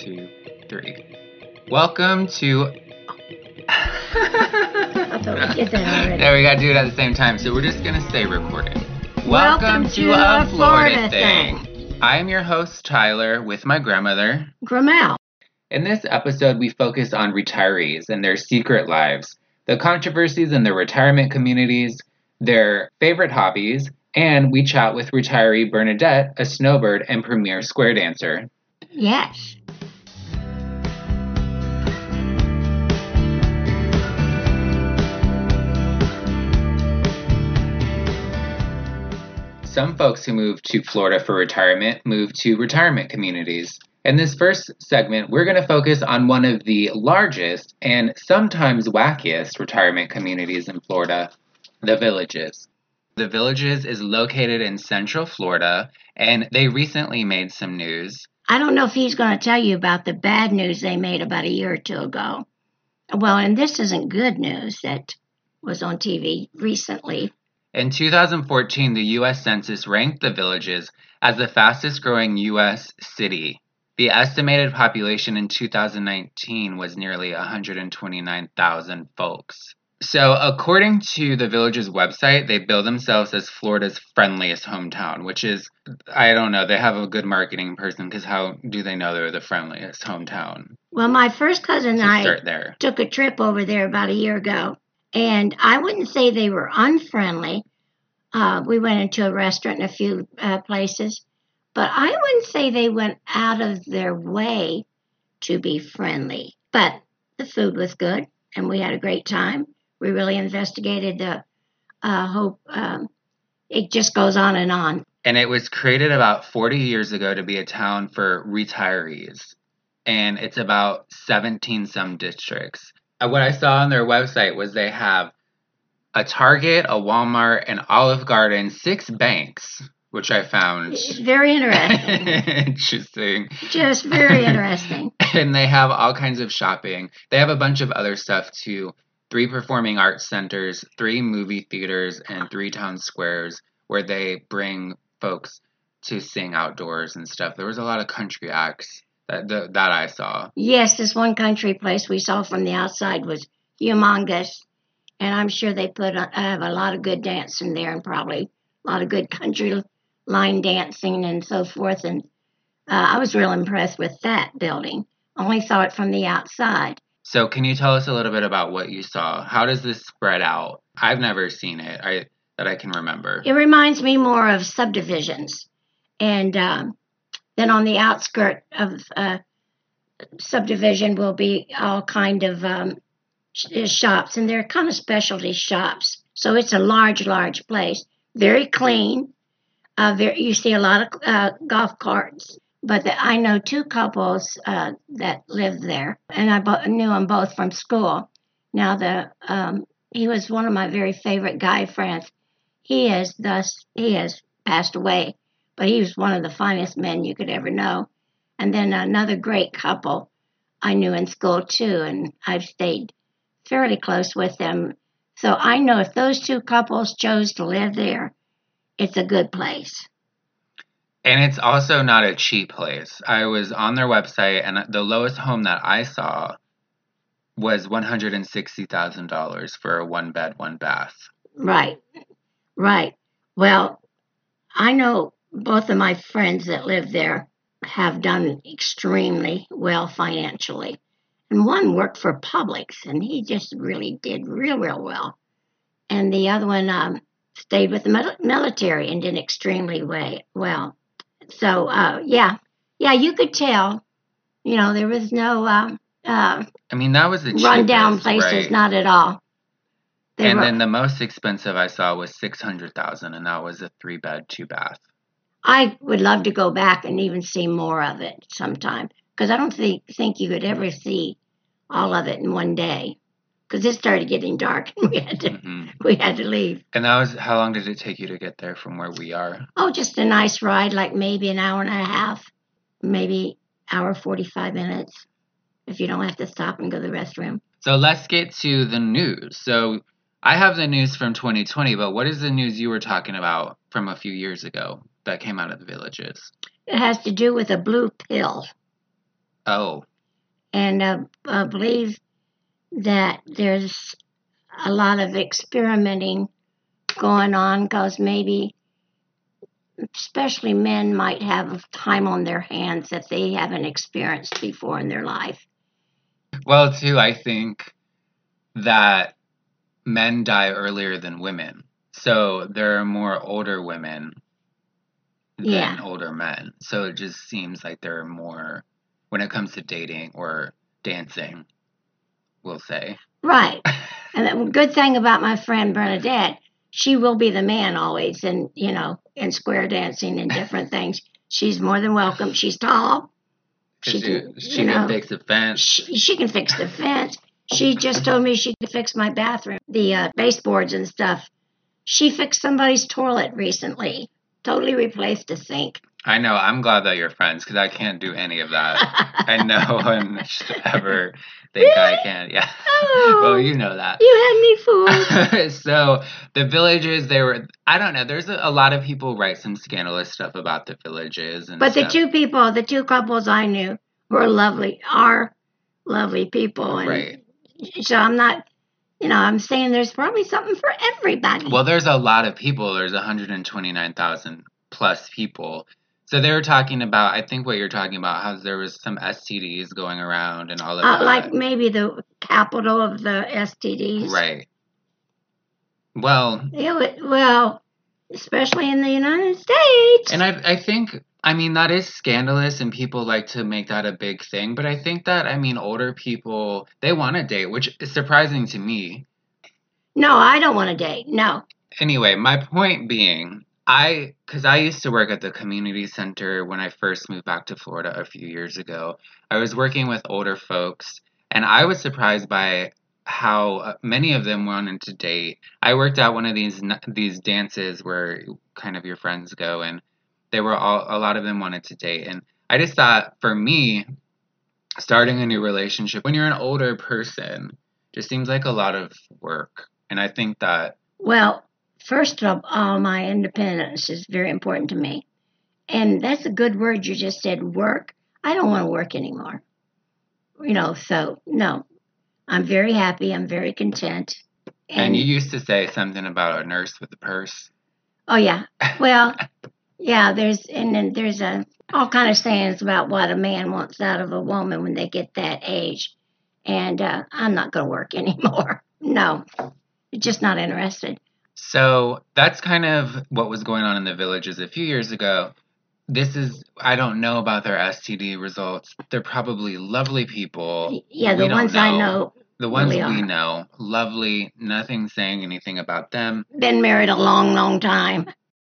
two, three. Welcome to. I we did that already. There, we gotta do it at the same time, so we're just gonna stay recording. Welcome to a Florida thing. I am your host, Tyler, with my grandmother. Gramel. In this episode, we focus on retirees and their secret lives, the controversies in their retirement communities, their favorite hobbies, and we chat with retiree Bernadette, a snowbird and premier square dancer. Yes. Some folks who move to Florida for retirement move to retirement communities. In this first segment, we're going to focus on one of the largest and sometimes wackiest retirement communities in Florida, the Villages. The Villages is located in Central Florida, and they recently made some news. I don't know if he's going to tell you about the bad news they made about a year or two ago. Well, and this isn't good news that was on TV recently. In 2014, the U.S. Census ranked the Villages as the fastest growing U.S. city. The estimated population in 2019 was nearly 129,000 folks. So, according to the Village's website, they bill themselves as Florida's friendliest hometown, which is, I don't know, they have a good marketing person because how do they know they're the friendliest hometown? Well, my first cousin and I there. took a trip over there about a year ago, and I wouldn't say they were unfriendly. Uh, we went into a restaurant in a few uh, places, but I wouldn't say they went out of their way to be friendly. But the food was good, and we had a great time. We really investigated the uh, hope. Um, it just goes on and on. And it was created about 40 years ago to be a town for retirees. And it's about 17 some districts. Uh, What I saw on their website was they have a Target, a Walmart, an Olive Garden, six banks, which I found very interesting. interesting. just very interesting. And they have all kinds of shopping. They have a bunch of other stuff too. Three performing arts centers, three movie theaters, and three town squares where they bring folks to sing outdoors and stuff. There was a lot of country acts that that, that I saw. Yes, this one country place we saw from the outside was humongous, and I'm sure they put on, have a lot of good dancing there, and probably a lot of good country line dancing and so forth. And uh, I was real impressed with that building. Only saw it from the outside. So, can you tell us a little bit about what you saw? How does this spread out? I've never seen it. I that I can remember. It reminds me more of subdivisions, and um, then on the outskirt of uh, subdivision will be all kind of um, shops, and they're kind of specialty shops. So it's a large, large place, very clean. Uh, very, you see a lot of uh, golf carts, but the, I know two couples uh, that live there, and I bo- knew them both from school. Now the um, he was one of my very favorite guy friends. He has thus he has passed away, but he was one of the finest men you could ever know. And then another great couple I knew in school too, and I've stayed fairly close with them. So I know if those two couples chose to live there, it's a good place. And it's also not a cheap place. I was on their website, and the lowest home that I saw was one hundred and sixty thousand dollars for a one bed, one bath. Right, right. Well, I know both of my friends that live there have done extremely well financially. And one worked for Publix, and he just really did real, real well. And the other one um, stayed with the military and did extremely way, well. So, uh, yeah, yeah, you could tell. You know, there was no uh, uh, I mean, that was the rundown cheapest, places, right? not at all. They and were- then the most expensive I saw was six hundred thousand, and that was a three bed, two bath. I would love to go back and even see more of it sometime because I don't think think you could ever see all of it in one day because it started getting dark and we had to hmm we had to leave. And that was how long did it take you to get there from where we are? Oh, just a nice ride, like maybe an hour and a half, maybe hour forty five minutes, if you don't have to stop and go to the restroom. So let's get to the news. So I have the news from 2020, but what is the news you were talking about from a few years ago that came out of the villages? It has to do with a blue pill. Oh, and uh, I believe that there's a lot of experimenting going on because maybe, especially men, might have time on their hands that they haven't experienced before in their life. well, too, I think that men die earlier than women. So there are more older women than Yeah. older men. So it just seems like they're more when it comes to dating or dancing, we'll say. Right. And the good thing about my friend Bernadette, she will be the man always, and you know, in square dancing and different things. She's more than welcome. She's tall. She she, can, she can know, fix the fence. she, she can fix the fence. She just told me she could fix my bathroom, the uh, baseboards and stuff. She fixed somebody's toilet recently. Totally replaced a sink. I know. I'm glad that you're friends because I can't do any of that. I no one should ever think I can. Yeah. Oh, well, you know that. you had me fooled. so the villages, they were. I don't know. There's a, a lot of people write some scandalous stuff about the villages and But the two people, the two couples I knew, were lovely. Are lovely people, and Right. so I'm not. You know, I'm saying there's probably something for everybody. Well, there's a lot of people. There's 129,000 plus people. So they were talking about. I think what you're talking about, how there was some STDs going around and all of uh, that. like maybe the capital of the STDs. Right. Well, Yeah, but- well, especially in the United States. And I I think I mean that is scandalous and people like to make that a big thing, but I think that I mean older people they want to date, which is surprising to me. no, I don't want to date. No. Anyway, my point being, I cuz I used to work at the community center when I first moved back to Florida a few years ago. I was working with older folks and I was surprised by how uh, many of them wanted to date. I worked at one of these these dances where kind of your friends go and they were all a lot of them wanted to date and I just thought for me starting a new relationship when you're an older person just seems like a lot of work. And I think that Well, first of all, my independence is very important to me. And that's a good word you just said, work. I don't want to work anymore. You know, so no. I'm very happy. I'm very content. and you used to say something about a nurse with a purse. Oh yeah. Well, yeah. There's and then there's a all kind of sayings about what a man wants out of a woman when they get that age, and uh, I'm not going to work anymore. No, just not interested. So that's kind of what was going on in the villages a few years ago. This is, I don't know about their STD results. They're probably lovely people. Yeah, the ones I know The ones really we know, lovely, nothing saying anything about them. been married a long, long time.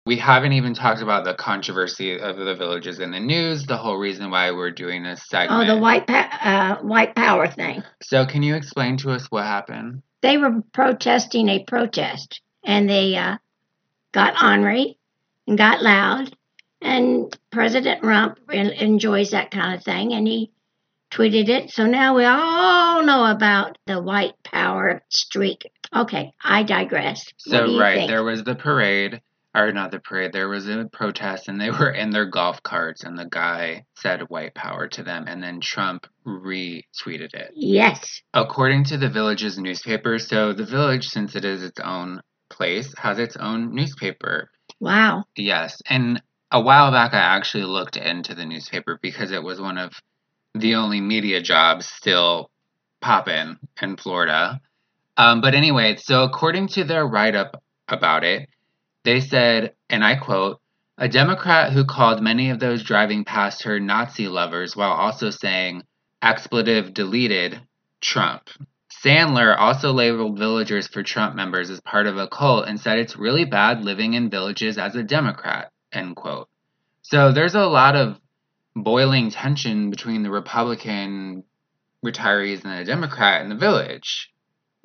We haven't even talked about the controversy of the villages in the news, the whole reason why we're doing this segment. Oh, the white pa- uh, white power thing. So, can you explain to us what happened? They were protesting a protest, and they uh, got ornery and got loud. And President Trump en- enjoys that kind of thing, and he tweeted it. So now we all know about the white power streak. Okay, I digress. So, right, think? there was the parade, or not the parade, there was a protest, and they were in their golf carts, and the guy said white power to them, and then Trump retweeted it. Yes. According to the village's newspaper, so the village, since it is its own place, has its own newspaper. Wow. Yes, and a while back I actually looked into the newspaper because it was one of the only media jobs still popping in Florida. Um, but anyway, so according to their write up about it, they said, and I quote, a Democrat who called many of those driving past her Nazi lovers while also saying, expletive deleted, Trump. Sandler also labeled villagers for Trump members as part of a cult and said it's really bad living in villages as a Democrat, end quote. So there's a lot of boiling tension between the Republican retirees and the Democrat in the village.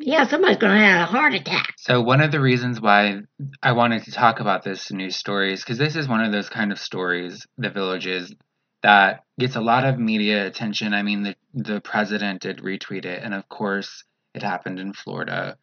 Yeah, somebody's going to have a heart attack. So one of the reasons why I wanted to talk about this news story is because this is one of those kind of stories, the villages, that gets a lot of media attention. I mean, the the president did retweet it, and of course, it happened in Florida.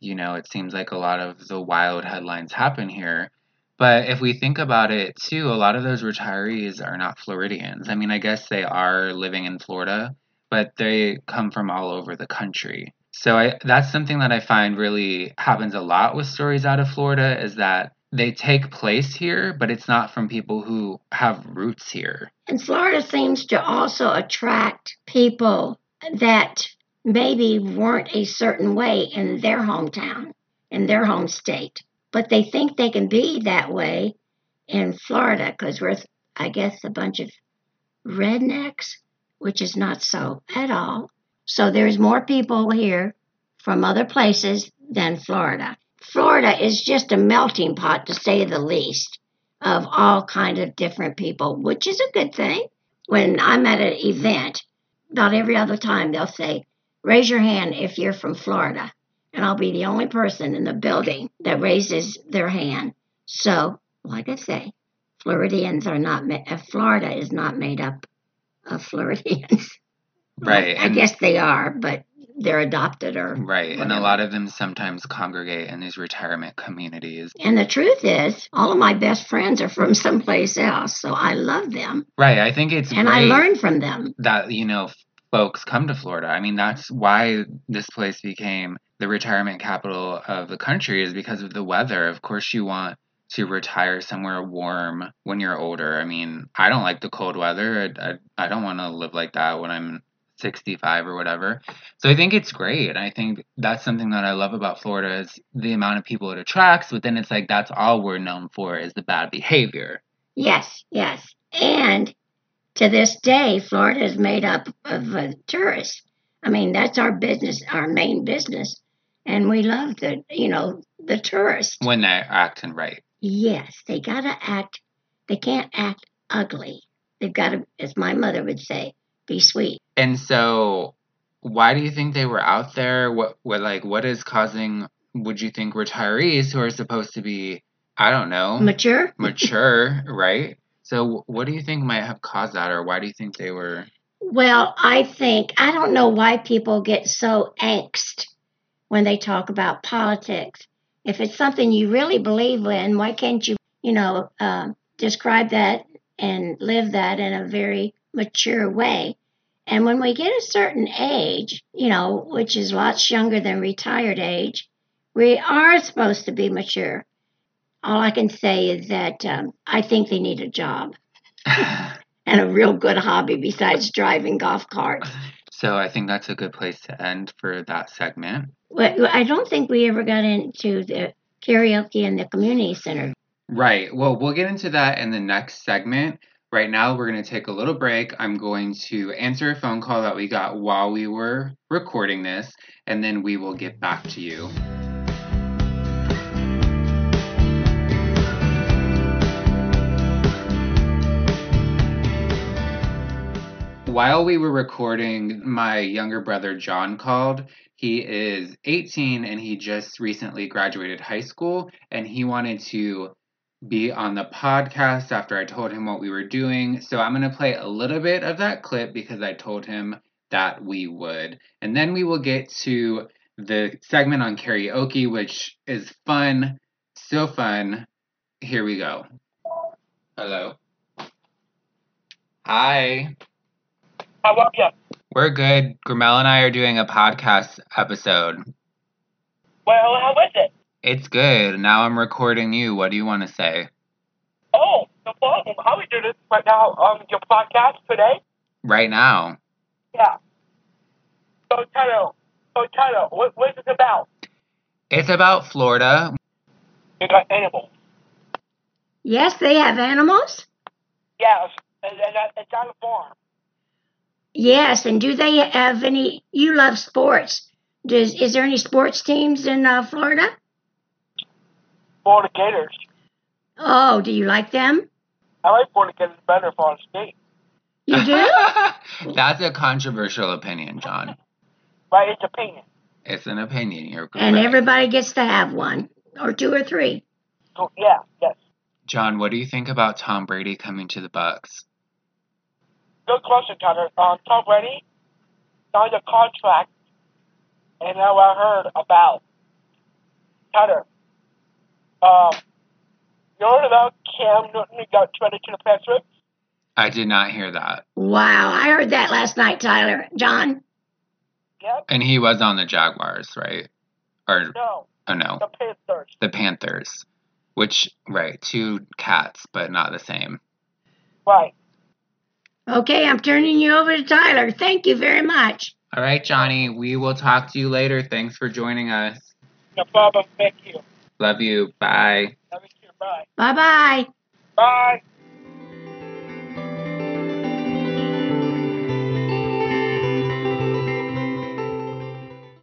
You know, it seems like a lot of the wild headlines happen here. But if we think about it too, a lot of those retirees are not Floridians. I mean, I guess they are living in Florida, but they come from all over the country. So I, that's something that I find really happens a lot with stories out of Florida is that they take place here, but it's not from people who have roots here. And Florida seems to also attract people that maybe weren't a certain way in their hometown, in their home state, but they think they can be that way in Florida because we're, I guess, a bunch of rednecks, which is not so at all. So there's more people here from other places than Florida. Florida is just a melting pot, to say the least, of all kind of different people, which is a good thing. When I'm at an event, about every other time they'll say, "Raise your hand if you're from Florida," and I'll be the only person in the building that raises their hand. So, like I say, Floridians are not. Ma- uh, Florida is not made up of Floridians. Right. I and- guess they are, but they're adopted or Right. And a lot of them sometimes congregate in these retirement communities. And the truth is, all of my best friends are from someplace else, so I love them Right. I think it's and I learn from them. that, you know, folks come to Florida. I mean, that's why this place became the retirement capital of the country is because of the weather. Of course, you want to retire somewhere warm when you're older. I mean, I don't like the cold weather. I, I, I don't want to live like that when I'm 65 or whatever. So I think it's great. I think that's something that I love about Florida is the amount of people it attracts, but then it's like that's all we're known for is the bad behavior. Yes, yes. And to this day, Florida is made up of uh, tourists. I mean, that's our business, our main business. And we love the, you know, the tourists. When they're acting right. Yes, they got to act, they can't act ugly. They've got to, as my mother would say, be sweet. And so why do you think they were out there? What what like what is causing would you think retirees who are supposed to be I don't know, Mature? mature, right? So what do you think might have caused that or why do you think they were Well, I think, I don't know why people get so angst when they talk about politics. If it's something you really believe in, why can't you, you know, uh, describe that and live that in a very mature way? And when we get a certain age, you know, which is lots younger than retired age, we are supposed to be mature. All I can say is that um, I think they need a job and a real good hobby besides driving golf carts. So I think that's a good place to end for that segment. Well, I don't think we ever got into the karaoke in the community center. Right. Well, we'll get into that in the next segment. Right now, we're going to take a little break. I'm going to answer a phone call that we got while we were recording this, and then we will get back to you. While we were recording, my younger brother John called. He is 18 and he just recently graduated high school, and he wanted to be on the podcast after I told him what we were doing. So I'm going to play a little bit of that clip because I told him that we would. And then we will get to the segment on karaoke, which is fun. So fun. Here we go. Hello. Hi. How about you? We're good. Gramel and I are doing a podcast episode. Well, how was it? It's good. Now I'm recording you. What do you want to say? Oh, no problem. How we do this right now on your podcast today? Right now. Yeah. So, Tyler, so Tyler, what, what is it about? It's about Florida. You got animals. Yes, they have animals. Yes, and, and that- it's on a farm. Yes, and do they have any? You love sports. Does is there any sports teams in uh, Florida? Florida Gators. Oh, do you like them? I like Florida Gators better for our state. You do? That's a controversial opinion, John. Right? It's opinion. It's an opinion. You're correct. and everybody gets to have one, or two, or three. So, yeah, yes. John, what do you think about Tom Brady coming to the Bucs? Good question, Tyler. Um, Tom Brady signed a contract, and now I heard about Tyler. Um, You heard about Cam Newton got traded to the Patriots? I did not hear that. Wow, I heard that last night, Tyler. John? Yep. And he was on the Jaguars, right? Or No, oh no, the Panthers. the Panthers. Which right, two cats, but not the same. Right. Okay, I'm turning you over to Tyler. Thank you very much. All right, Johnny, we will talk to you later. Thanks for joining us. No problem. Thank you. Love you. Bye. Love you too. Bye. Bye bye. Bye.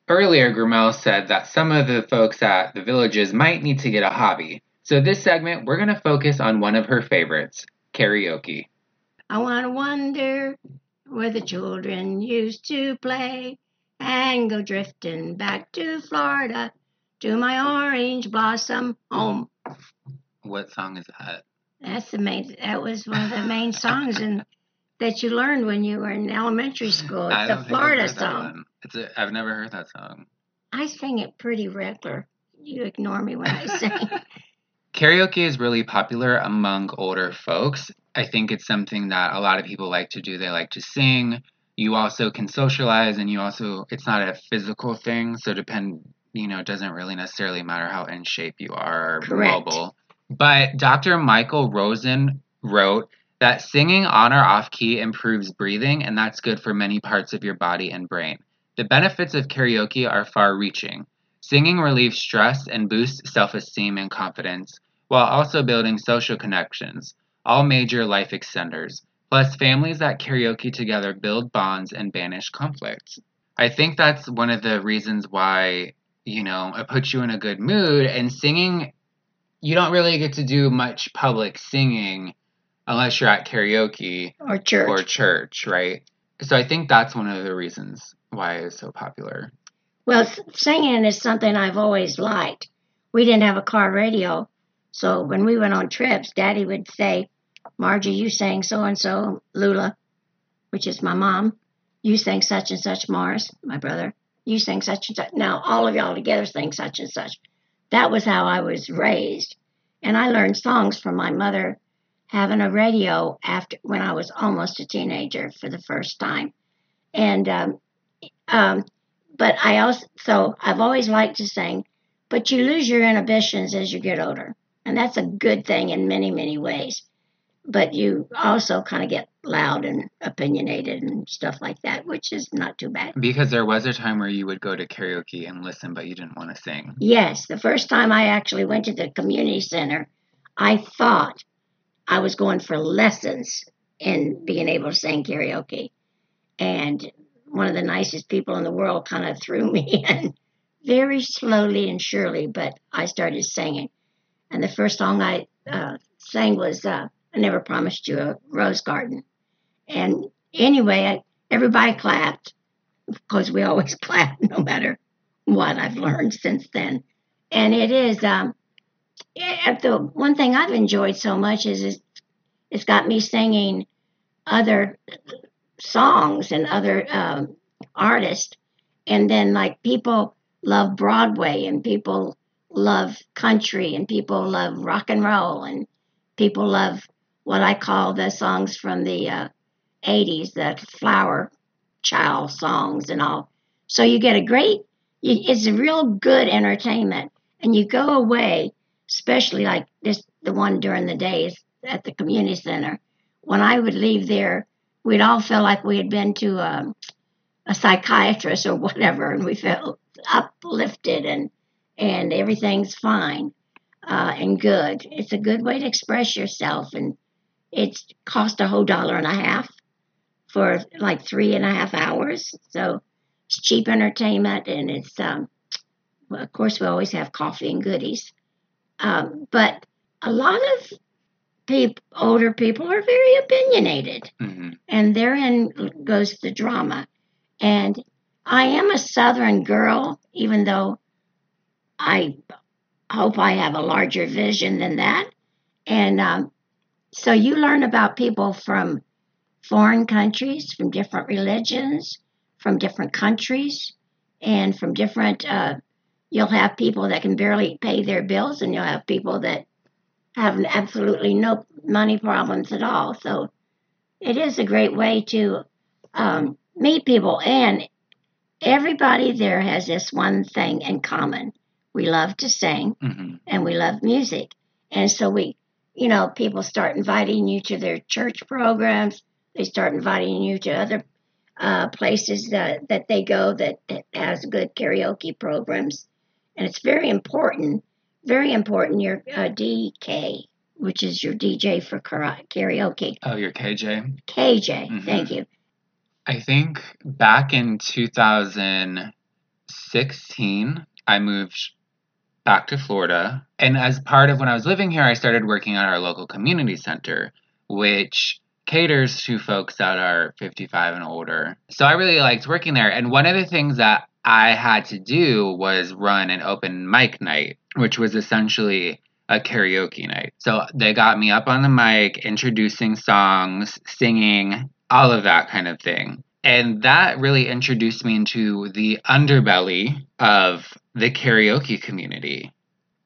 Earlier, Gramel said that some of the folks at the villages might need to get a hobby. So, this segment, we're going to focus on one of her favorites karaoke. I want to wonder where the children used to play and go drifting back to Florida to my orange blossom home. What song is that? That's the main. That was one of the main songs and that you learned when you were in elementary school. I It's don't a Florida song. It's a, I've never heard that song. I sing it pretty regular. You ignore me when I sing. Karaoke is really popular among older folks. I think it's something that a lot of people like to do. They like to sing. You also can socialize, and you also, it's not a physical thing. So, depend, you know, it doesn't really necessarily matter how in shape you are or Correct. mobile. But Dr. Michael Rosen wrote that singing on or off key improves breathing, and that's good for many parts of your body and brain. The benefits of karaoke are far reaching. Singing relieves stress and boosts self esteem and confidence, while also building social connections, all major life extenders. Plus, families that karaoke together build bonds and banish conflicts. I think that's one of the reasons why, you know, it puts you in a good mood. And singing, you don't really get to do much public singing unless you're at karaoke or church. or church, right? So I think that's one of the reasons why it's so popular. Well, singing is something I've always liked. We didn't have a car radio, so when we went on trips, Daddy would say, Margie, you sang so and so, Lula, which is my mom. You sang such and such, Morris, my brother. You sing such and such. Now, all of y'all together sing such and such. That was how I was raised. And I learned songs from my mother having a radio after when I was almost a teenager for the first time. And um, um, but I also so I've always liked to sing, but you lose your inhibitions as you get older, and that's a good thing in many many ways. But you also kind of get loud and opinionated and stuff like that, which is not too bad. Because there was a time where you would go to karaoke and listen, but you didn't want to sing. Yes, the first time I actually went to the community center, I thought I was going for lessons in being able to sing karaoke. And one of the nicest people in the world kind of threw me in very slowly and surely, but I started singing. And the first song I uh, sang was uh, I Never Promised You a Rose Garden. And anyway, everybody clapped because we always clap no matter what I've learned since then. And it is um, the one thing I've enjoyed so much is it's, it's got me singing other songs and other um, artists, and then like people love Broadway and people love country and people love rock and roll and people love what I call the songs from the uh, 80s, the flower child songs and all. So you get a great, it's a real good entertainment. And you go away, especially like this, the one during the days at the community center. When I would leave there, we'd all feel like we had been to um, a psychiatrist or whatever, and we felt uplifted and and everything's fine uh, and good. It's a good way to express yourself, and it's cost a whole dollar and a half for like three and a half hours. So it's cheap entertainment, and it's um, well, of course we always have coffee and goodies, um, but a lot of people, older people, are very opinionated hmm and therein goes the drama. And I am a Southern girl, even though I hope I have a larger vision than that. And um, so you learn about people from foreign countries, from different religions, from different countries, and from different. Uh, you'll have people that can barely pay their bills, and you'll have people that have absolutely no money problems at all. So it is a great way to um, meet people. And everybody there has this one thing in common we love to sing hmm and we love music. And so we, you know, people start inviting you to their church programs. They start inviting you to other uh, places that, that they go that, has good karaoke programs. And it's very important, very important. Your uh, DK, which is your DJ for karaoke. Oh, you're KJ. KJ, Mhm. thank you. I think back in 2016, I moved back to Florida. And as part of when I was living here, I started working at our local community center, which caters to folks that are 55 and older. So I really liked working there. And one of the things that I had to do was run an open mic night, which was essentially a karaoke night. So they got me up on the mic, introducing songs, singing, all of that kind of thing. And that really introduced me into the underbelly of the karaoke community.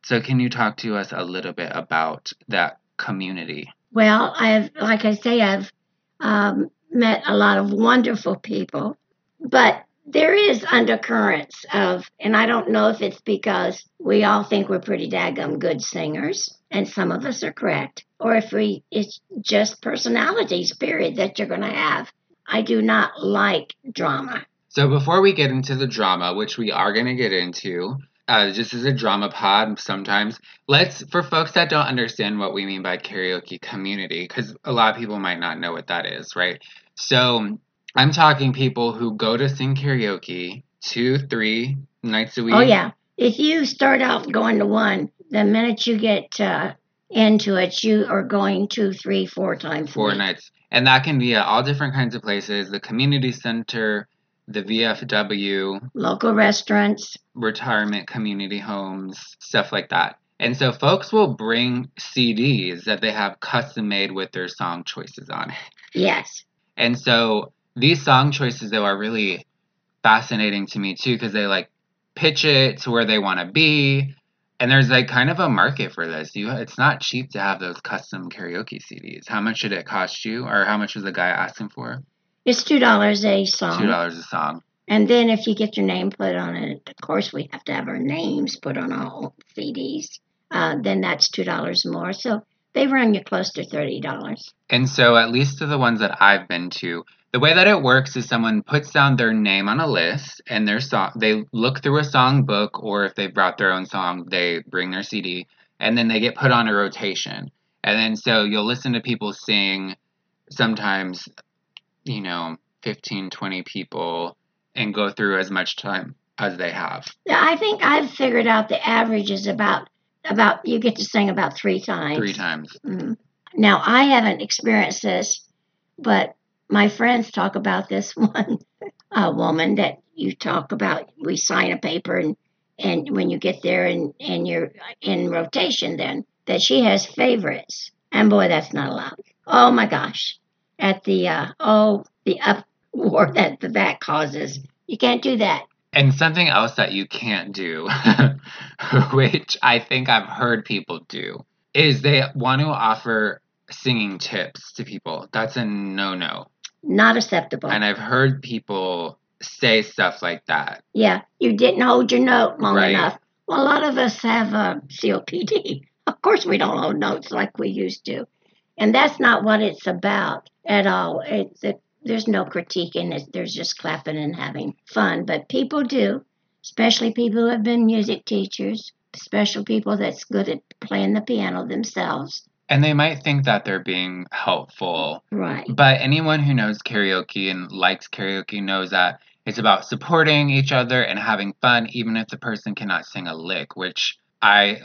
So, can you talk to us a little bit about that community? Well, I've, like I say, I've um, met a lot of wonderful people, but there is undercurrents of, and I don't know if it's because we all think we're pretty daggum good singers, and some of us are correct, or if we, it's just personalities, period, that you're going to have. I do not like drama. So, before we get into the drama, which we are going to get into, uh, just as a drama pod sometimes, let's, for folks that don't understand what we mean by karaoke community, because a lot of people might not know what that is, right? So, I'm talking people who go to sing karaoke two, three nights a week. Oh, yeah. If you start out going to one, the minute you get uh, into it, you are going two, three, four times. a four nights. And that can be at all different kinds of places the community center, the VFW, Local restaurants. retirement community homes, stuff like that. And so folks will bring CDs that they have custom made with their song choices on it. Yes. And so these song choices, though, are really fascinating to me too because they like pitch it to where they want to be. And there's like kind of a market for this. You, it's not cheap to have those custom karaoke CDs. How much did it cost you, or how much was the guy asking for? It's two dollars a song. Two dollars a song. And then if you get your name put on it, of course we have to have our names put on all CDs. Uh, then that's two dollars more. So they run you close to thirty dollars. And so, at least to the ones that I've been to, the way that it works is someone puts down their name on a list and their song. They look through a song book, or if they brought their own song, they bring their CD, and then they get put on a rotation. And then so you'll listen to people sing, sometimes, you know, 15, 20 people, and go through as much time as they have. Yeah, I think I've figured out the average is about about you get to sing about three times. Three times. Mhm. Now I haven't experienced this, but my friends talk about this one uh, woman that you talk about. We sign a paper and and when you get there and and you're in rotation, then that she has favorites. And boy, that's not allowed. Oh my gosh, at the uh, oh the uproar that that causes. You can't do that. And something else that you can't do, which I think I've heard people do, is they want to offer singing tips to people. That's a no no. Not acceptable. And I've heard people say stuff like that. Yeah, you didn't hold your note long Right. enough. Well, a lot of us have uh, COPD. Of course, we don't hold notes like we used to, and that's not what it's about at all. It's it, there's no critique in it. There's just clapping and having fun. But people do, especially people who have been music teachers, special people that's good at playing the piano themselves. And they might think that they're being helpful. Right. But anyone who knows karaoke and likes karaoke knows that it's about supporting each other and having fun, even if the person cannot sing a lick, which I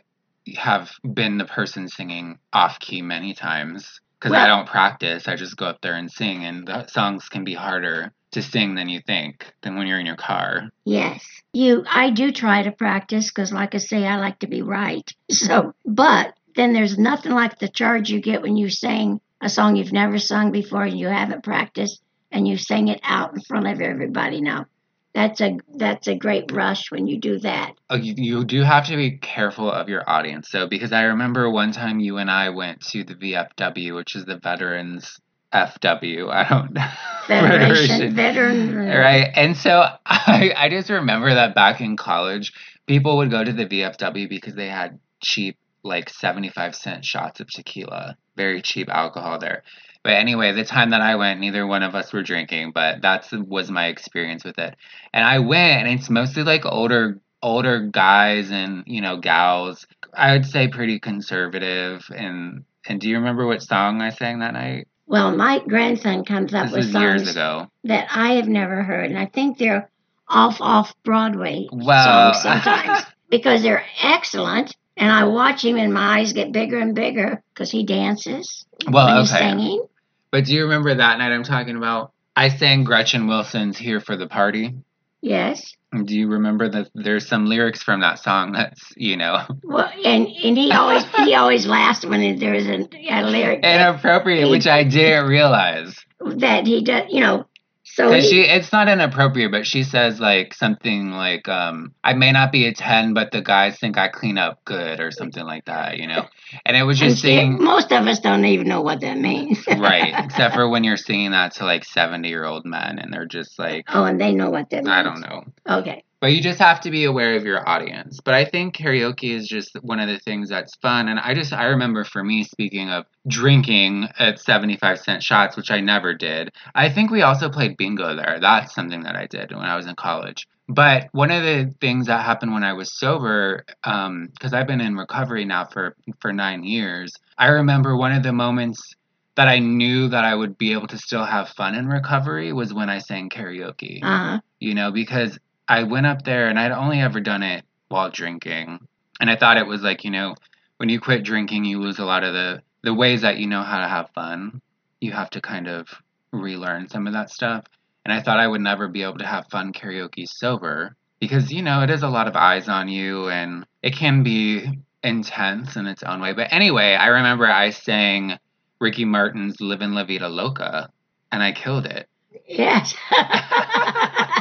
have been the person singing off key many times because I don't practice. I just go up there and sing, and the songs can be harder to sing than you think than when you're in your car. Yes. You I do try to practice cuz like I say I like to be right. So, but then there's nothing like the charge you get when you sing a song you've never sung before and you haven't practiced and you sing it out in front of everybody now. That's a that's a great rush when you do that. Uh, you, do have to be careful of your audience, though, because I remember one time you and I went to the VFW, which is the Veterans FW. I don't Federation, veteran. right? And so I, I just remember that back in college, people would go to the VFW because they had cheap, like 75 cent shots of tequila, very cheap alcohol there. But anyway, the time that I went, neither one of us were drinking, but that's was my experience with it. And I went, and it's mostly like older older guys and you know gals. I would say pretty conservative. And and do you remember what song I sang that night? Well, my grandson comes up This with songs that I have never heard, and I think they're off off Broadway Well, songs sometimes because they're excellent. And I watch him, and my eyes get bigger and bigger because he dances when well, he's singing. But do you remember that night I'm talking about? I sang Gretchen Wilson's "Here for the Party." Yes. Do you remember that there's some lyrics from that song that's, you know, Well, and and he always he always laughs when there's a, a lyric inappropriate, which I didn't realize. that he does. You know, so she, it's not inappropriate, but she says like something like, um, "I may not be a ten, but the guys think I clean up good" or something like that, you know. And it was just see, saying, most of us don't even know what that means. right? Except for when you're singing that to like seventy year old men, and they're just like, oh, and they know what that means. I don't know. Okay. But you just have to be aware of your audience. But I think karaoke is just one of the things that's fun. And I just, I remember for me, speaking of drinking at 75 cent shots, which I never did, I think we also played bingo there. That's something that I did when I was in college. But one of the things that happened when I was sober, because I've been in recovery now for, for nine years, I remember one of the moments that I knew that I would be able to still have fun in recovery was when I sang karaoke Uh huh. you know, because I went up there and I'd only ever done it while drinking. And I thought it was like, you know, when you quit drinking, you lose a lot of the, the ways that you know how to have fun. You have to kind of relearn some of that stuff. And I thought I would never be able to have fun karaoke sober because, you know, it is a lot of eyes on you and it can be intense in its own way. But anyway, I remember I sang Ricky Martin's Livin' La Vida Loca and I killed it. Yes.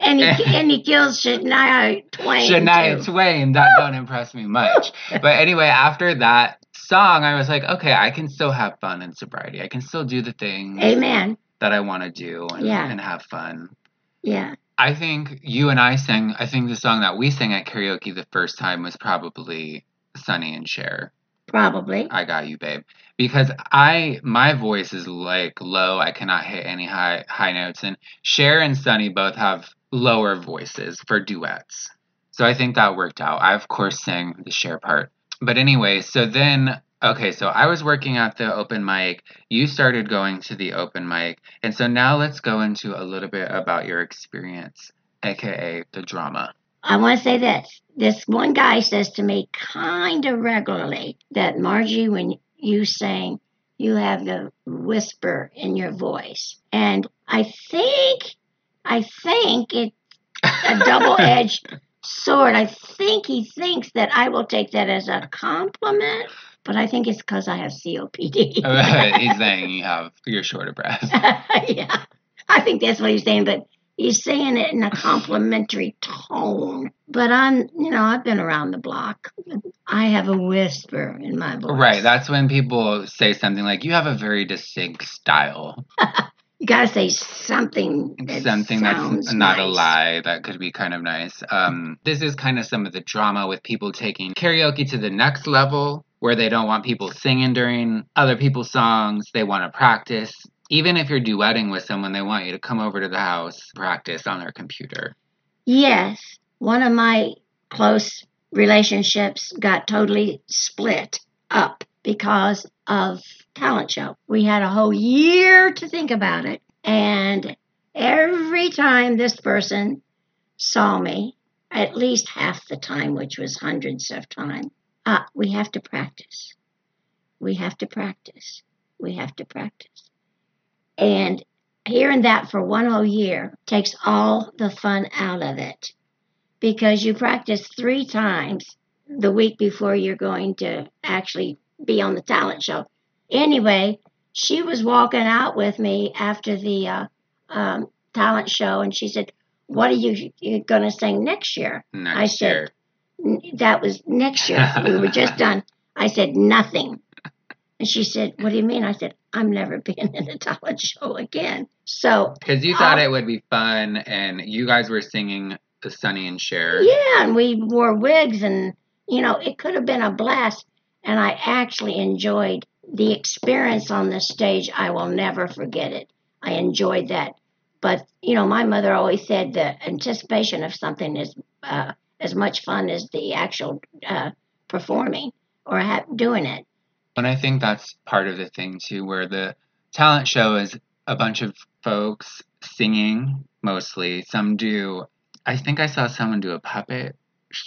and he and he kills Shania Twain. Shania too. Twain, that don't impress me much. But anyway, after that song, I was like, okay, I can still have fun in sobriety. I can still do the things Amen. that I want to do and, Yeah. and have fun. Yeah. I think you and I sang, I think the song that we sang at karaoke the first time was probably Sonny and Cher. Probably. I got you, babe. Because I my voice is like low. I cannot hit any high high notes. And Cher and Sonny both have lower voices for duets. So I think that worked out. I of course sang the Cher part. But anyway, so then okay, so I was working at the open mic. You started going to the open mic. And so now let's go into a little bit about your experience, aka the drama. I want to say this. This one guy says to me kind of regularly that Margie, when you sing, you have the whisper in your voice. And I think, I think it's a double edged sword. I think he thinks that I will take that as a compliment, but I think it's because I have COPD. he's saying you have you're short of breath. yeah, I think that's what he's saying, but he's saying it in a complimentary tone. But I'm, you know, I've been around the block. I have a whisper in my voice. Right, that's when people say something like you have a very distinct style. you gotta say something. That something that's not a lie that could be kind of nice. Um, this is kind of some of the drama with people taking karaoke to the next level where they don't want people singing during other people's songs. They want to practice. Even if you're duetting with someone, they want you to come over to the house, practice on their computer. Yes, one of my close relationships got totally split up because of talent show. We had a whole year to think about it, and every time this person saw me, at least half the time, which was hundreds of time, uh, we have to practice. We have to practice. We have to practice. And hearing that for one whole year takes all the fun out of it because you practice three times the week before you're going to actually be on the talent show. Anyway, she was walking out with me after the uh, um, talent show, and she said, "What are you, you going to sing next year?" Next I said, year. "That was next year. we were just done." I said, "Nothing." And she said, "What do you mean?" I said, "I'm never being in a talent show again." So Because you thought Oh. it would be fun, and you guys were singing the Sonny and Cher. Yeah, and we wore wigs, and you know, it could have been a blast. And I actually enjoyed the experience on the stage. I will never forget it. I enjoyed that. But you know, my mother always said the anticipation of something is uh, as much fun as the actual uh, performing or ha- doing it. And I think that's part of the thing too, where the talent show is a bunch of folks singing mostly. Some do. I think I saw someone do a puppet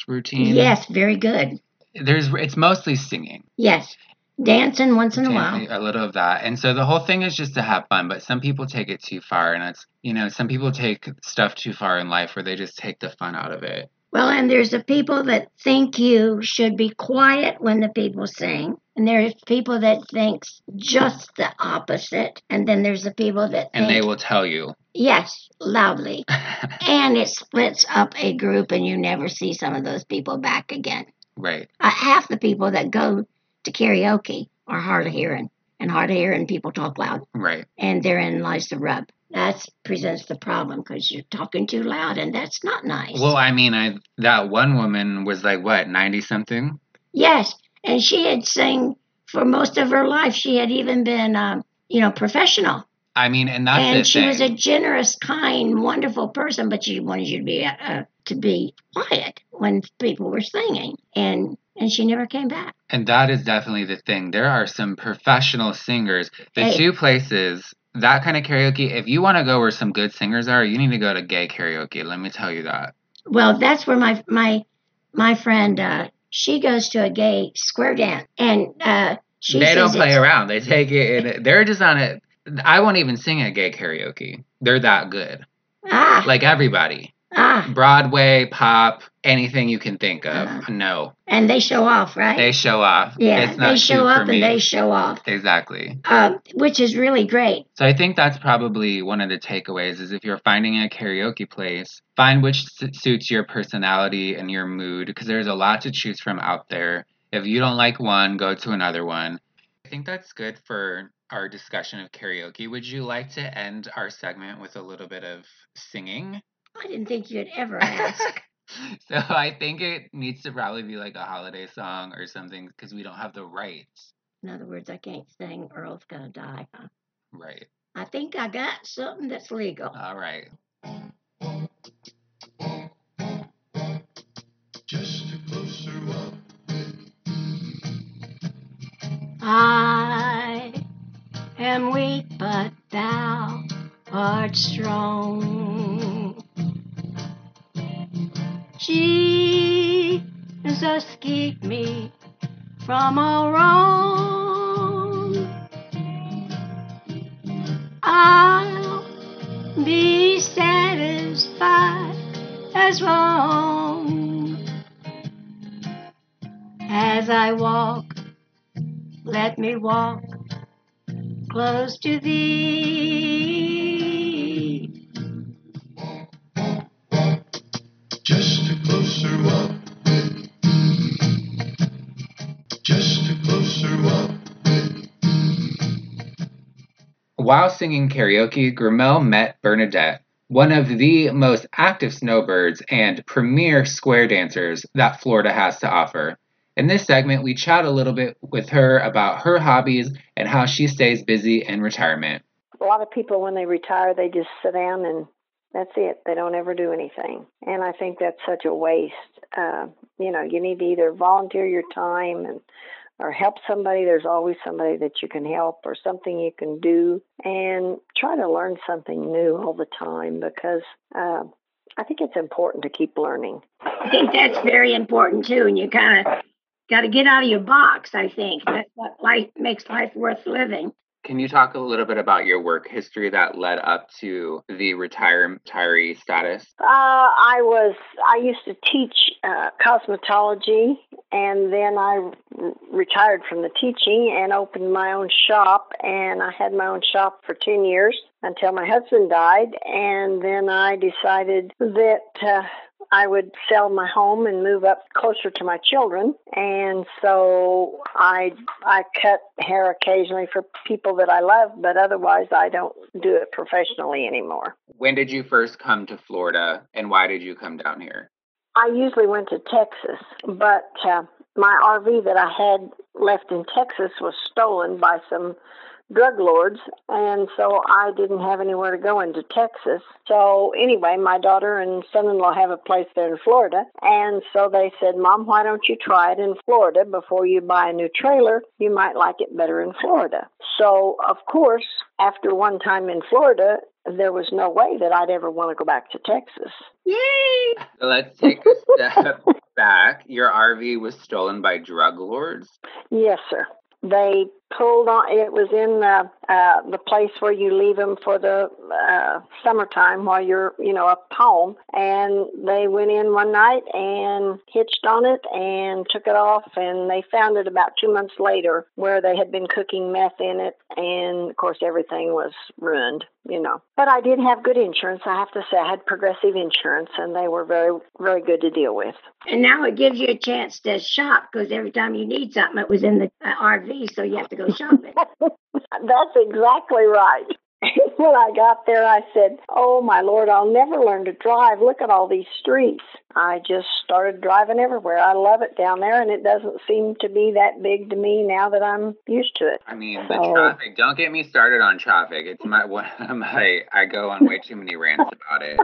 routine. Yes, very good. There's. It's mostly singing. Yes, dancing once in a while. A little of that. And so the whole thing is just to have fun, but some people take it too far and it's you know, some people take stuff too far in life where they just take the fun out of it. Well, and there's the people that think you should be quiet when the people sing, and there's people that thinks just the opposite, and then there's the people that And think they will tell you. yes loudly, and it splits up a group, and you never see some of those people back again. right. Uh, half the people that go to karaoke are hard of hearing, and hard of hearing people talk loud, Right. and therein lies the rub. That presents the problem because you're talking too loud, and that's not nice. Well, I mean, I that one woman was like what, 90 something? Yes, and she had sang for most of her life. She had even been, um, you know, professional, I mean, and that's and she thing. was a generous, kind, wonderful person. But she wanted you to be uh, to be quiet when people were singing, and and she never came back. And that is definitely the thing. There are some professional singers. The Hey. two places, that kind of karaoke, if you want to go where some good singers are, you need to go to gay karaoke. Let me tell you that. Well, that's where my my my friend uh, she goes to a gay square dance, and uh, she they don't play around. They take it and they're just on it. I won't even sing at gay karaoke. They're that good. Ah, Like everybody. Ah, Broadway, pop, anything you can think of. Uh-huh. No. and they show off, right? They show off. yeah, it's not they show up and they show off, Exactly. um, which is really great. So I think that's probably one of the takeaways is if you're finding a karaoke place, find which su- suits your personality and your mood because there's a lot to choose from out there. If you don't like one, go to another one. I think that's good for our discussion of karaoke. Would you like to end our segment with a little bit of singing? I didn't think you'd ever ask. so I think it needs to probably be like a holiday song or something because we don't have the rights. In other words, I can't sing Earl's Gonna Die. Huh? Right. I think I got something that's legal. All right. Just a closer walk I am weak, but thou art strong. Jesus, keep me from all wrong. I'll be satisfied as long as I walk let me walk close to thee. Closer walk. Just a closer walk. While singing karaoke, Gramel met Bernadette, one of the most active snowbirds and premier square dancers that Florida has to offer. In this segment, we chat a little bit with her about her hobbies and how she stays busy in retirement. a lot of people when they retire they just sit down and that's it. They don't ever do anything. And i think that's such a waste. Uh, you know you need to either volunteer your time and or help somebody. There's always somebody that you can help or something you can do. And try to learn something new all the time because uh, i think it's important to keep learning. I think that's very important too, and you kind of got to get out of your box. I think. That's what life makes life worth living. Can you talk a little bit about your work history that led up to the retire- retiree status? Uh, I was I used to teach uh, cosmetology and then I retired from the teaching and opened my own shop. And I had my own shop for 10 years until my husband died. And then I decided that uh, I would sell my home and move up closer to my children. And so I I cut hair occasionally for people that I love, but otherwise I don't do it professionally anymore. When did you first come to Florida and why did you come down here? I usually went to Texas, but uh, my RV that I had left in Texas was stolen by some drug lords, and so I didn't have anywhere to go into Texas. So anyway, my daughter and son-in-law have a place there in Florida, and so they said, "Mom, why don't you try it in Florida before you buy a new trailer? You might like it better in Florida." So of course, after one time in Florida, there was no way that I'd ever want to go back to Texas. Yay! Let's take a step back. Your RV was stolen by drug lords. Yes, sir. They pulled on. It was in uh, uh, the place where you leave them for the uh, summertime while you're, you know, up home. And they went in one night and hitched on it and took it off. And they found it about two months later, where they had been cooking meth in it. And of course, everything was ruined, you know. But I did have good insurance. I have to say, I had progressive insurance, and they were very, very good to deal with. And now it gives you a chance to shop because every time you need something, it was in the uh, RV, so you have to go shopping. That's exactly right. when I got there, I said, Oh my Lord, I'll never learn to drive. Look at all these streets. I just started driving everywhere. I love it down there, and it doesn't seem to be that big to me now that I'm used to it. I mean, the So- traffic. Don't get me started on traffic. It's my my. I go on way too many rants about it.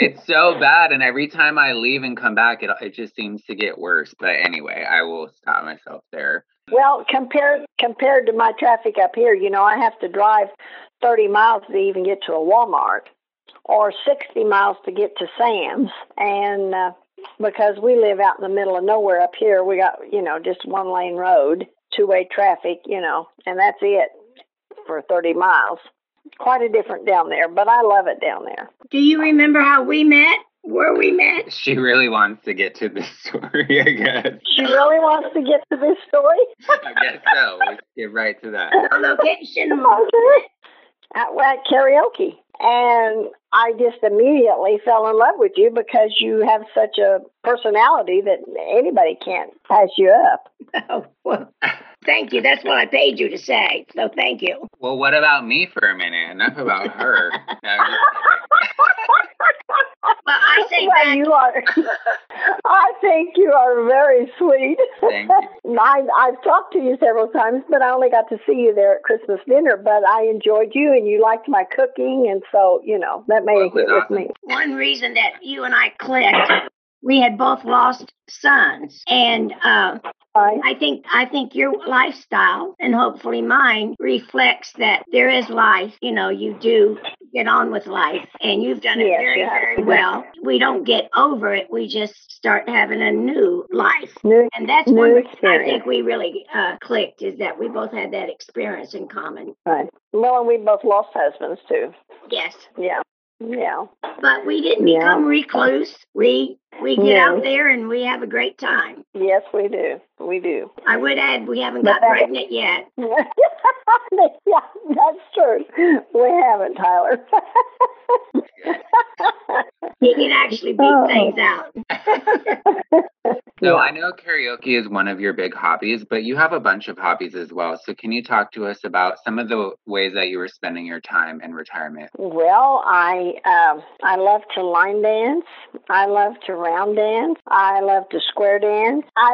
It's so bad, and every time I leave and come back, it it just seems to get worse. But anyway, I will stop myself there. Well, compared compared to my traffic up here, you know, I have to drive 30 miles to even get to a Walmart, or 60 miles to get to Sam's, and uh, because we live out in the middle of nowhere up here, we got you know just one lane road, two way traffic, you know, and that's it for 30 miles. Quite a different down there, but I love it down there. Do you remember how we met? Where we met? She really wants to get to the story. I guess. She really wants to get to this story. I guess so. Let's get right to that. The location. Okay. At, at karaoke. And I just immediately fell in love with you because you have such a personality that anybody can't pass you up. Oh, well, thank you. That's what I paid you to say. So thank you. Well, what about me for a minute? Enough about her. No, I'm Well, I say well, back. you are. I think you are very sweet. Thank you. I, I've talked to you several times, but I only got to see you there at Christmas dinner. But I enjoyed you, and you liked my cooking, and so you know that made Well, a it was with awesome. me. One reason that you and I clicked, we had both lost sons, and uh, Right? I think I think your lifestyle and hopefully mine reflects that there is life. You know, you do get on with life, and you've done it Yes, very, yes. very well. We don't get over it; we just start having a new life, New, and that's one reason I think we really uh, clicked is that we both had that experience in common. right. Well, and we both lost husbands too. Yes, Yeah. Yeah. but we didn't Yeah. become recluse. We we get No. out there and we have a great time. Yes, we do. We do. I would add we haven't But got pregnant yet. yeah, that's true. We haven't, Tyler. He can actually beat Oh. things out. So I know karaoke is one of your big hobbies, but you have a bunch of hobbies as well. So can you talk to us about some of the ways that you were spending your time in retirement? Well, I um I love to line dance. I love to round dance. I love to square dance. I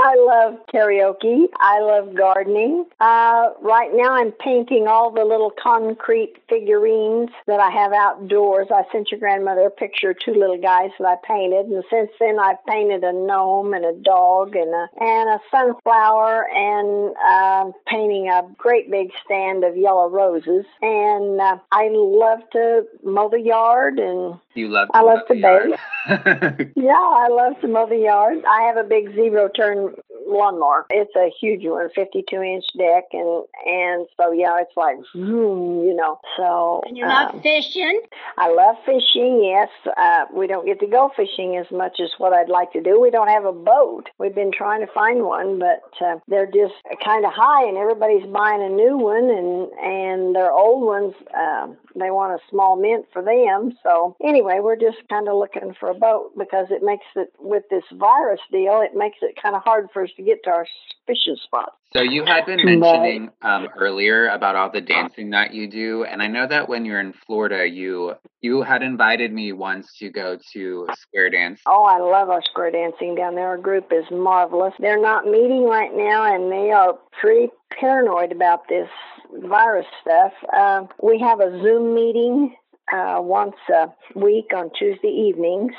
I love karaoke. I love gardening. Uh, right now, I'm painting all the little concrete figurines that I have outdoors. I sent your grandmother a picture of two little guys that I painted, and since then I've painted a gnome and a dog and a and a sunflower and um painting a great big stand of yellow roses. And uh, I love to mow the yard and You love. I love mow to the yard. yeah, I love to mow the yard. I have a big zero turn lawnmower. It's a huge one, 52 inch deck, and and so yeah, it's like vroom, you know. So And you love um, fishing? I love fishing. Yes, uh, we don't get to go fishing as much as what I'd like to do. We don't have a boat. We've been trying to find one, but uh, they're just kind of high, and everybody's buying a new one, and and their old ones. Uh, they want a small mint for them. So anyway, we're just kind of looking for a boat because it makes it with this virus deal. It makes it kind of hard for us to get to our fishing spots. So you had been mentioning um, earlier about all the dancing that you do, and I know that when you're in Florida, you you had invited me once to go to square dance. Oh, I love our square dancing down there. Our group is marvelous. They're not meeting right now, and they are pretty paranoid about this virus stuff. Uh, we have a Zoom meeting uh, once a week on Tuesday evenings,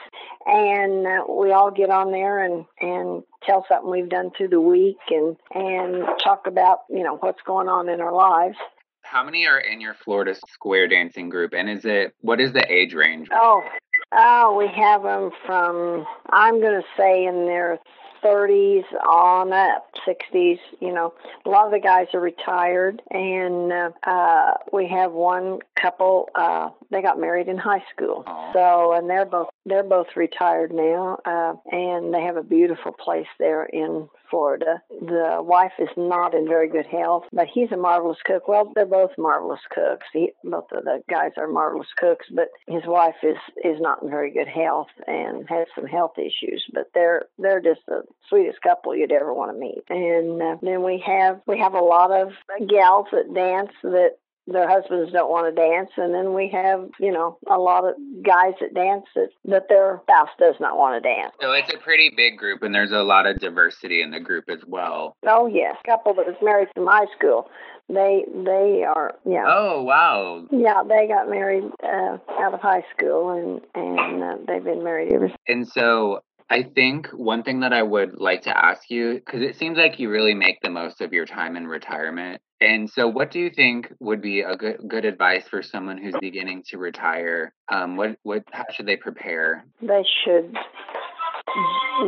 and uh, we all get on there and and tell something we've done through the week and and talk about you know what's going on in our lives. How many are in your Florida square dancing group, and is it what is the age range? Oh, oh, we have them from I'm going to say in their 30s on up, 60s. You know, a lot of the guys are retired, and uh, uh, we have one couple. Uh, they got married in high school, so and they're both they're both retired now, uh, and they have a beautiful place there in Florida. The wife is not in very good health, but he's a marvelous cook. Well, they're both marvelous cooks. He, both of the guys are marvelous cooks, but his wife is is not in very good health and has some health issues. But they're they're just the sweetest couple you'd ever want to meet. And uh, then we have we have a lot of gals that dance that their husbands don't want to dance and then we have you know a lot of guys that dance that, that their spouse does not want to dance So it's a pretty big group, and there's a lot of diversity in the group as well. Oh yes, couple that was married from high school. They they are yeah Oh wow! yeah they got married uh, out of high school and and uh, they've been married ever since. And so I think one thing that I would like to ask you, because it seems like you really make the most of your time in retirement. And so, what do you think would be a good good advice for someone who's beginning to retire? Um, what what how should they prepare? They should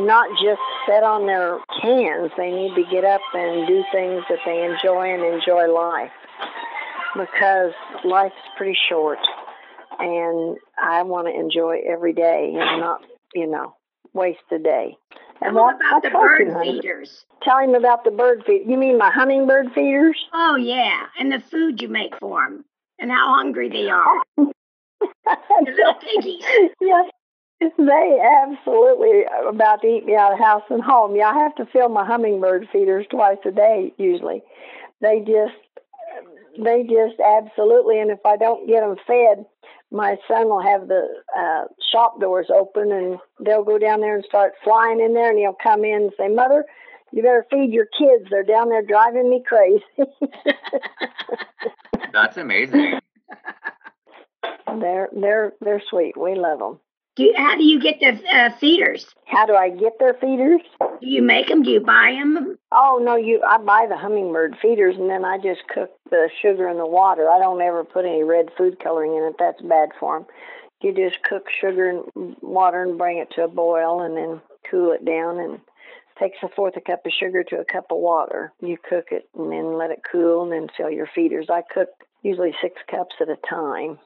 not just sit on their hands. They need to get up and do things that they enjoy and enjoy life because life's pretty short, and I want to enjoy every day and not you know waste a day. And that- about the you bird feeders. Tell him about the bird feed. You mean my hummingbird feeders? Oh, yeah. And the food you make for them and how hungry they are. The little piggies. yes, they absolutely are about to eat me out of house and home. Yeah, I have to fill my hummingbird feeders twice a day usually. They just, they just absolutely. And if I don't get them fed, my son will have the uh, shop doors open and they'll go down there and start flying in there and he'll come in and say, Mother, you better feed your kids. They're down there driving me crazy. That's amazing. they're they're they're sweet. We love them. Do how do you get the uh, feeders? How do I get their feeders? Do you make them? Do you buy them? Oh no, you I buy the hummingbird feeders and then I just cook the sugar in the water. I don't ever put any red food coloring in it. That's bad for them. You just cook sugar and water and bring it to a boil and then cool it down and takes a fourth a cup of sugar to a cup of water. You cook it and then let it cool and then fill your feeders. I cook usually six cups at a time.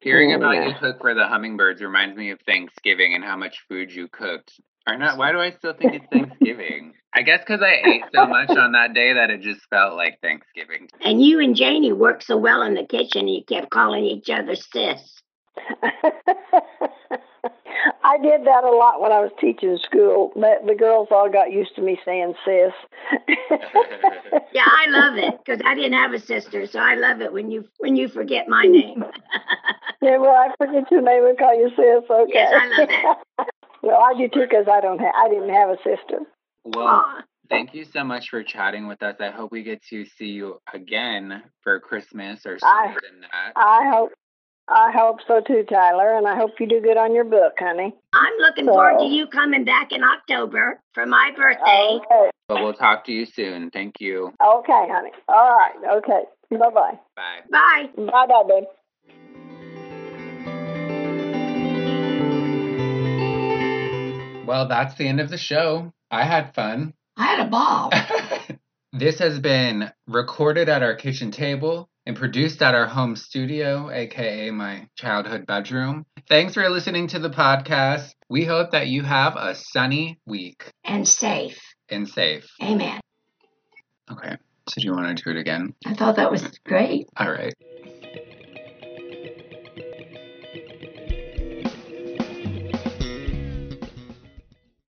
Hearing about yeah. you cook for the hummingbirds reminds me of Thanksgiving and how much food you cooked. Or not? Why do I still think it's Thanksgiving? I guess because I ate so much on that day that it just felt like Thanksgiving. And you and Janie worked so well in the kitchen, you kept calling each other sis. I did that a lot when I was teaching school. The, the girls all got used to me saying sis. Yeah, I love it because I didn't have a sister, so I love it when you when you forget my name. yeah, well, I forget your name and call you sis. Okay. Yes, I love it. well, I do too because I don't have I didn't have a sister. Well, Aw, thank you so much for chatting with us. I hope we get to see you again for Christmas or I- sooner than that. I hope I hope so too, Tyler, and I hope you do good on your book, honey. I'm looking forward to you coming back in October for my birthday. Okay. But we'll talk to you soon. Thank you. Okay, honey. All right. Okay. Bye bye. Bye. Bye. Bye bye, babe. Well, that's the end of the show. I had fun. I had a ball. this has been recorded at our kitchen table and produced at our home studio, aka my childhood bedroom. Thanks for listening to the podcast. We hope that you have a sunny week and safe. and safe. Amen. Okay. So, do you want to do it again? I thought that was great. All right.